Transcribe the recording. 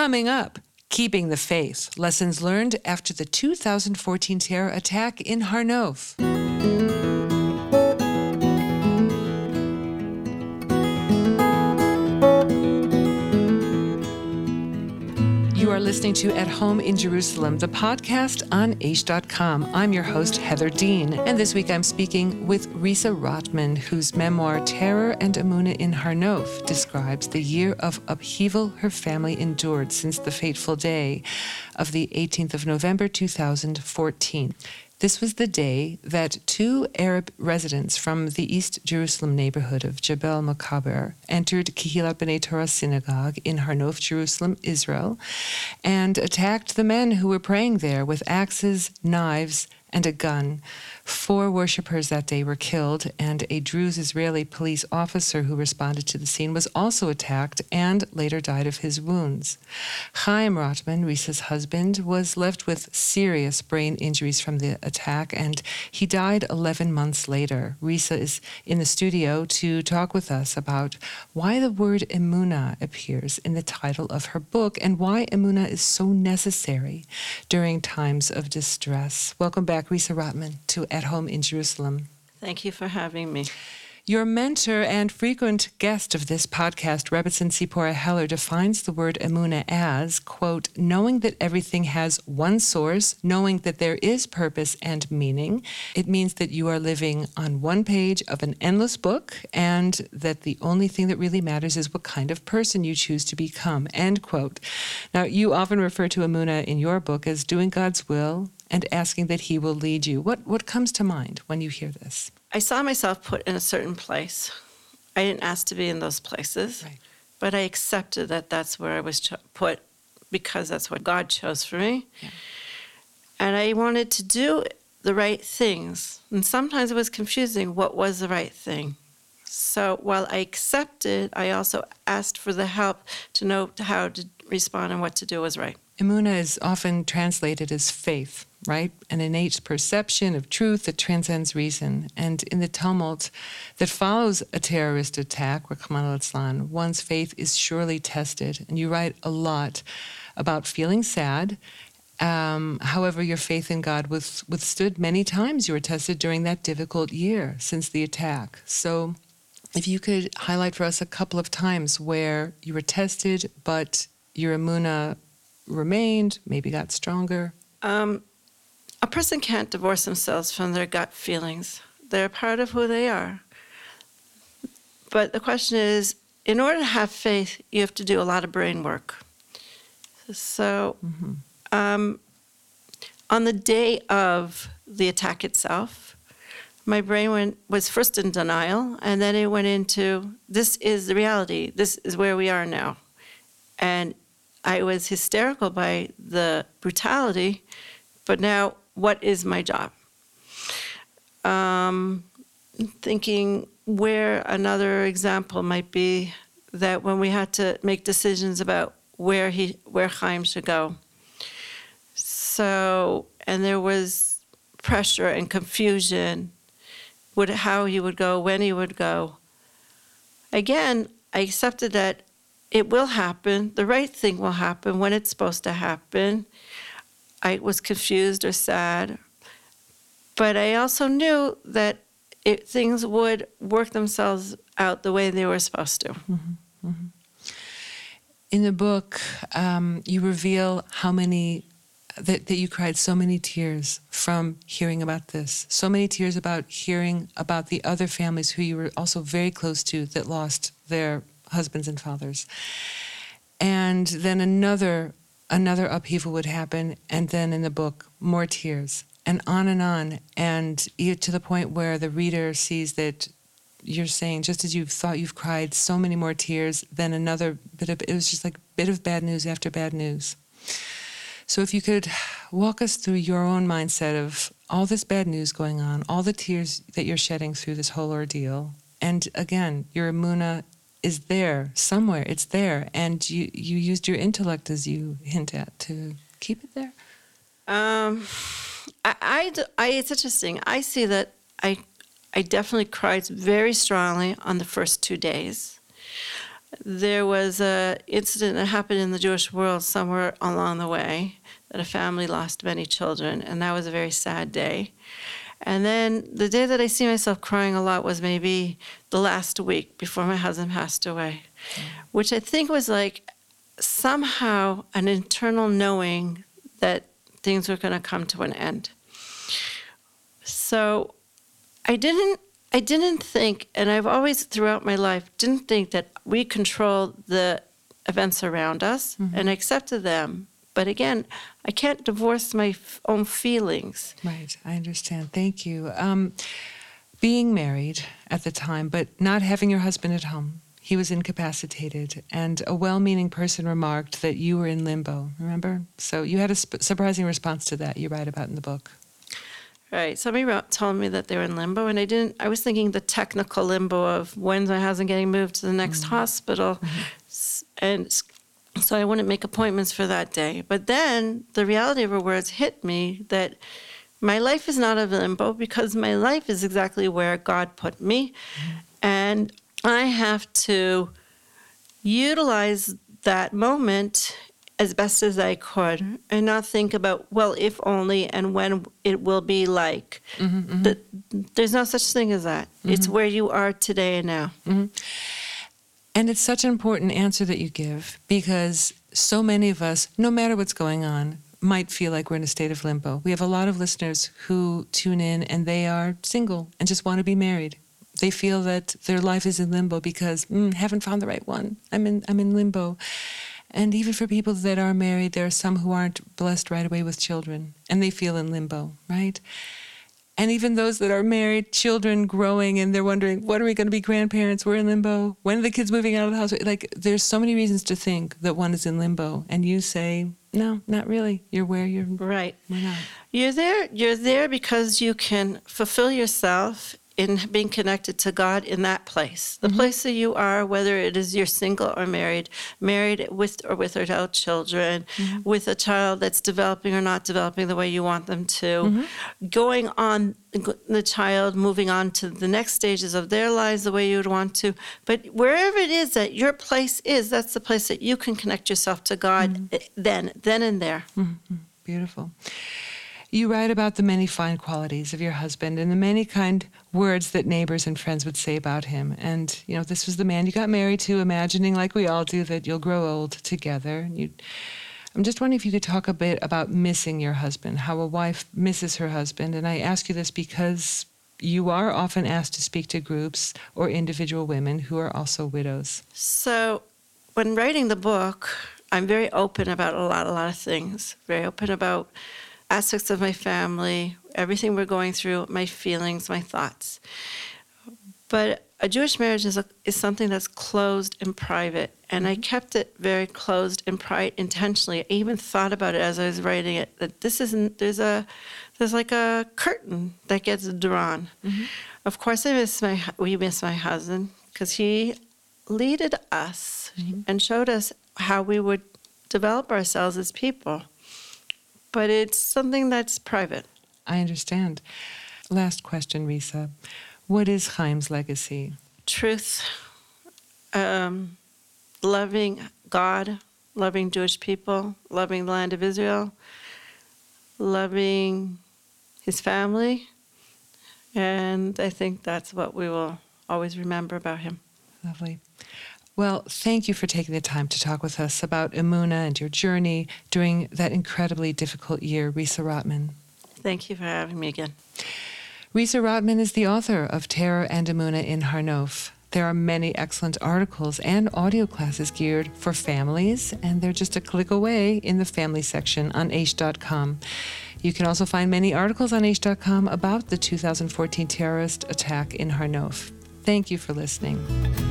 Coming up, keeping the faith. Lessons learned after the 2014 terror attack in Harnof. Are listening to At Home in Jerusalem, the podcast on Aish.com. I'm your host, Heather Dean, and this week I'm speaking with Risa Rotman, whose memoir, Terror and Emuna in Harnof, describes the year of upheaval her family endured since the fateful day of the 18th of November 2014. This was the day that two Arab residents from the East Jerusalem neighborhood of Jebel Mukaber entered Kehilat B'nai Torah synagogue in Harnof, Jerusalem, Israel, and attacked the men who were praying there with axes, knives, and a gun. Four worshippers that day were killed, and a Druze Israeli police officer who responded to the scene was also attacked and later died of his wounds. Chaim Rotman, Risa's husband, was left with serious brain injuries from the attack, and he died 11 months later. Risa is in the studio to talk with us about why the word emuna appears in the title of her book and why emuna is so necessary during times of distress. Welcome back, Risa Rotman, to At Home in Jerusalem. Thank you for having me. Your mentor and frequent guest of this podcast, Rebbetzin Tziporah Heller, defines the word emuna as, quote, knowing that everything has one source, knowing that there is purpose and meaning. It means that you are living on one page of an endless book and that the only thing that really matters is what kind of person you choose to become, end quote. Now, you often refer to emuna in your book as doing God's will and asking that he will lead you. What, what comes to mind when you hear this? I saw myself put in a certain place. I didn't ask to be in those places, Right. but I accepted that that's where I was cho- put because that's what God chose for me. And I wanted to do the right things. And sometimes it was confusing what was the right thing. So while I accepted, I also asked for the help to know how to respond and what to do was right. Emuna is often translated as faith, right? An innate perception of truth that transcends reason. And in the tumult that follows a terrorist attack, Rahman al one's faith is surely tested. And you write a lot about feeling sad. Um, however, your faith in God was withstood many times. You were tested during that difficult year since the attack. So, if you could highlight for us a couple of times where you were tested, but your emuna remained, maybe got stronger. Um, a person can't divorce themselves from their gut feelings. They're part of who they are. But the question is in order to have faith, you have to do a lot of brain work. So, um, on the day of the attack itself, my brain went, was first in denial, and then it went into this is the reality, this is where we are now. And I was hysterical by the brutality, but now what is my job? Um, thinking where another example might be that when we had to make decisions about where he where Chaim should go. So and there was pressure and confusion, would how he would go, when he would go. Again, I accepted that it will happen. The right thing will happen when it's supposed to happen. I was confused or sad, but I also knew that it, things would work themselves out the way they were supposed to. In the book, um, you reveal how many that, that you cried so many tears from hearing about this, so many tears about hearing about the other families who you were also very close to that lost their husbands and fathers. And then another another upheaval would happen, and then in the book, more tears, and on and on, and to the point where the reader sees that you're saying just as you've thought you've cried so many more tears then another bit of it was just like bit of bad news after bad news so if you could walk us through your own mindset of all this bad news going on all the tears that you're shedding through this whole ordeal and again your emuna is there somewhere it's there and you you used your intellect as you hint at to keep it there Um, I—I—it's interesting. I see that I, I definitely cried very strongly on the first two days. there was a incident that happened in the Jewish world somewhere along the way that a family lost many children, and that was a very sad day. And then the day that I see myself crying a lot was maybe the last week before my husband passed away, mm. which I think was like somehow an internal knowing that things were going to come to an end. So I didn't I didn't think and I've always throughout my life didn't think that we control the events around us mm-hmm. and accepted them. But again, I can't divorce my f- own feelings. Right, I understand. Thank you. Um, being married at the time, but not having your husband at home, he was incapacitated, and a well meaning person remarked that you were in limbo, remember? So you had a sp- surprising response to that, you write about in the book. Right. Somebody wrote, told me that they were in limbo, and I didn't. I was thinking the technical limbo of when's my husband getting moved to the next mm-hmm. hospital, mm-hmm. and so I wouldn't make appointments for that day. But then the reality of her words hit me that my life is not a limbo because my life is exactly where God put me, mm-hmm. and I have to utilize that moment as best as I could and not think about, well, if only and when it will be like. Mm-hmm, mm-hmm. The, there's no such thing as that. Mm-hmm. It's where you are today and now. And it's such an important answer that you give because so many of us, no matter what's going on, might feel like we're in a state of limbo. We have a lot of listeners who tune in and they are single and just want to be married they feel that their life is in limbo because mm, haven't found the right one. I'm in I'm in limbo. And even for people that are married, there are some who aren't blessed right away with children, and they feel in limbo, right? And even those that are married, children growing, and they're wondering, what are we going to be grandparents? We're in limbo. When are the kids moving out of the house? Like, there's so many reasons to think that one is in limbo, and you say, no, not really. You're where you're. Right. You're there. You're there because you can fulfill yourself in being connected to God in that place, the mm-hmm. place that you are, whether it is you're single or married, married with or without children, mm-hmm. with a child that's developing or not developing the way you want them to, mm-hmm. going on the child moving on to the next stages of their lives the way you would want to. But wherever it is that your place is, that's the place that you can connect yourself to God mm-hmm. then, then and there. Mm-hmm. Beautiful. You write about the many fine qualities of your husband and the many kind words that neighbors and friends would say about him. And, you know, this was the man you got married to, imagining, like we all do, that you'll grow old together. You, I'm just wondering if you could talk a bit about missing your husband, how a wife misses her husband. And I ask you this because you are often asked to speak to groups or individual women who are also widows. So, when writing the book, I'm very open about a lot, a lot of things. Very open about aspects of my family, everything we're going through, my feelings, my thoughts. But a Jewish marriage is, a, is something that's closed and private, and I mm-hmm. kept it very closed and private intentionally. I even thought about it as I was writing it that this isn't there's a there's like a curtain that gets drawn. Mm-hmm. Of course, I miss my we miss my husband because he leaded us mm-hmm. and showed us how we would develop ourselves as people but it's something that's private. I understand. Last question, Risa. What is Chaim's legacy? Truth, um, loving God, loving Jewish people, loving the land of Israel, loving his family. And I think that's what we will always remember about him. Lovely. Well, thank you for taking the time to talk with us about Emuna and your journey during that incredibly difficult year, Risa Rotman. Thank you for having me again. Risa Rotman is the author of Terror and Emuna in Har Nof. There are many excellent articles and audio classes geared for families, and they're just a click away in the family section on aish.com. You can also find many articles on aish.com about the 2014 terrorist attack in Har Nof. Thank you for listening.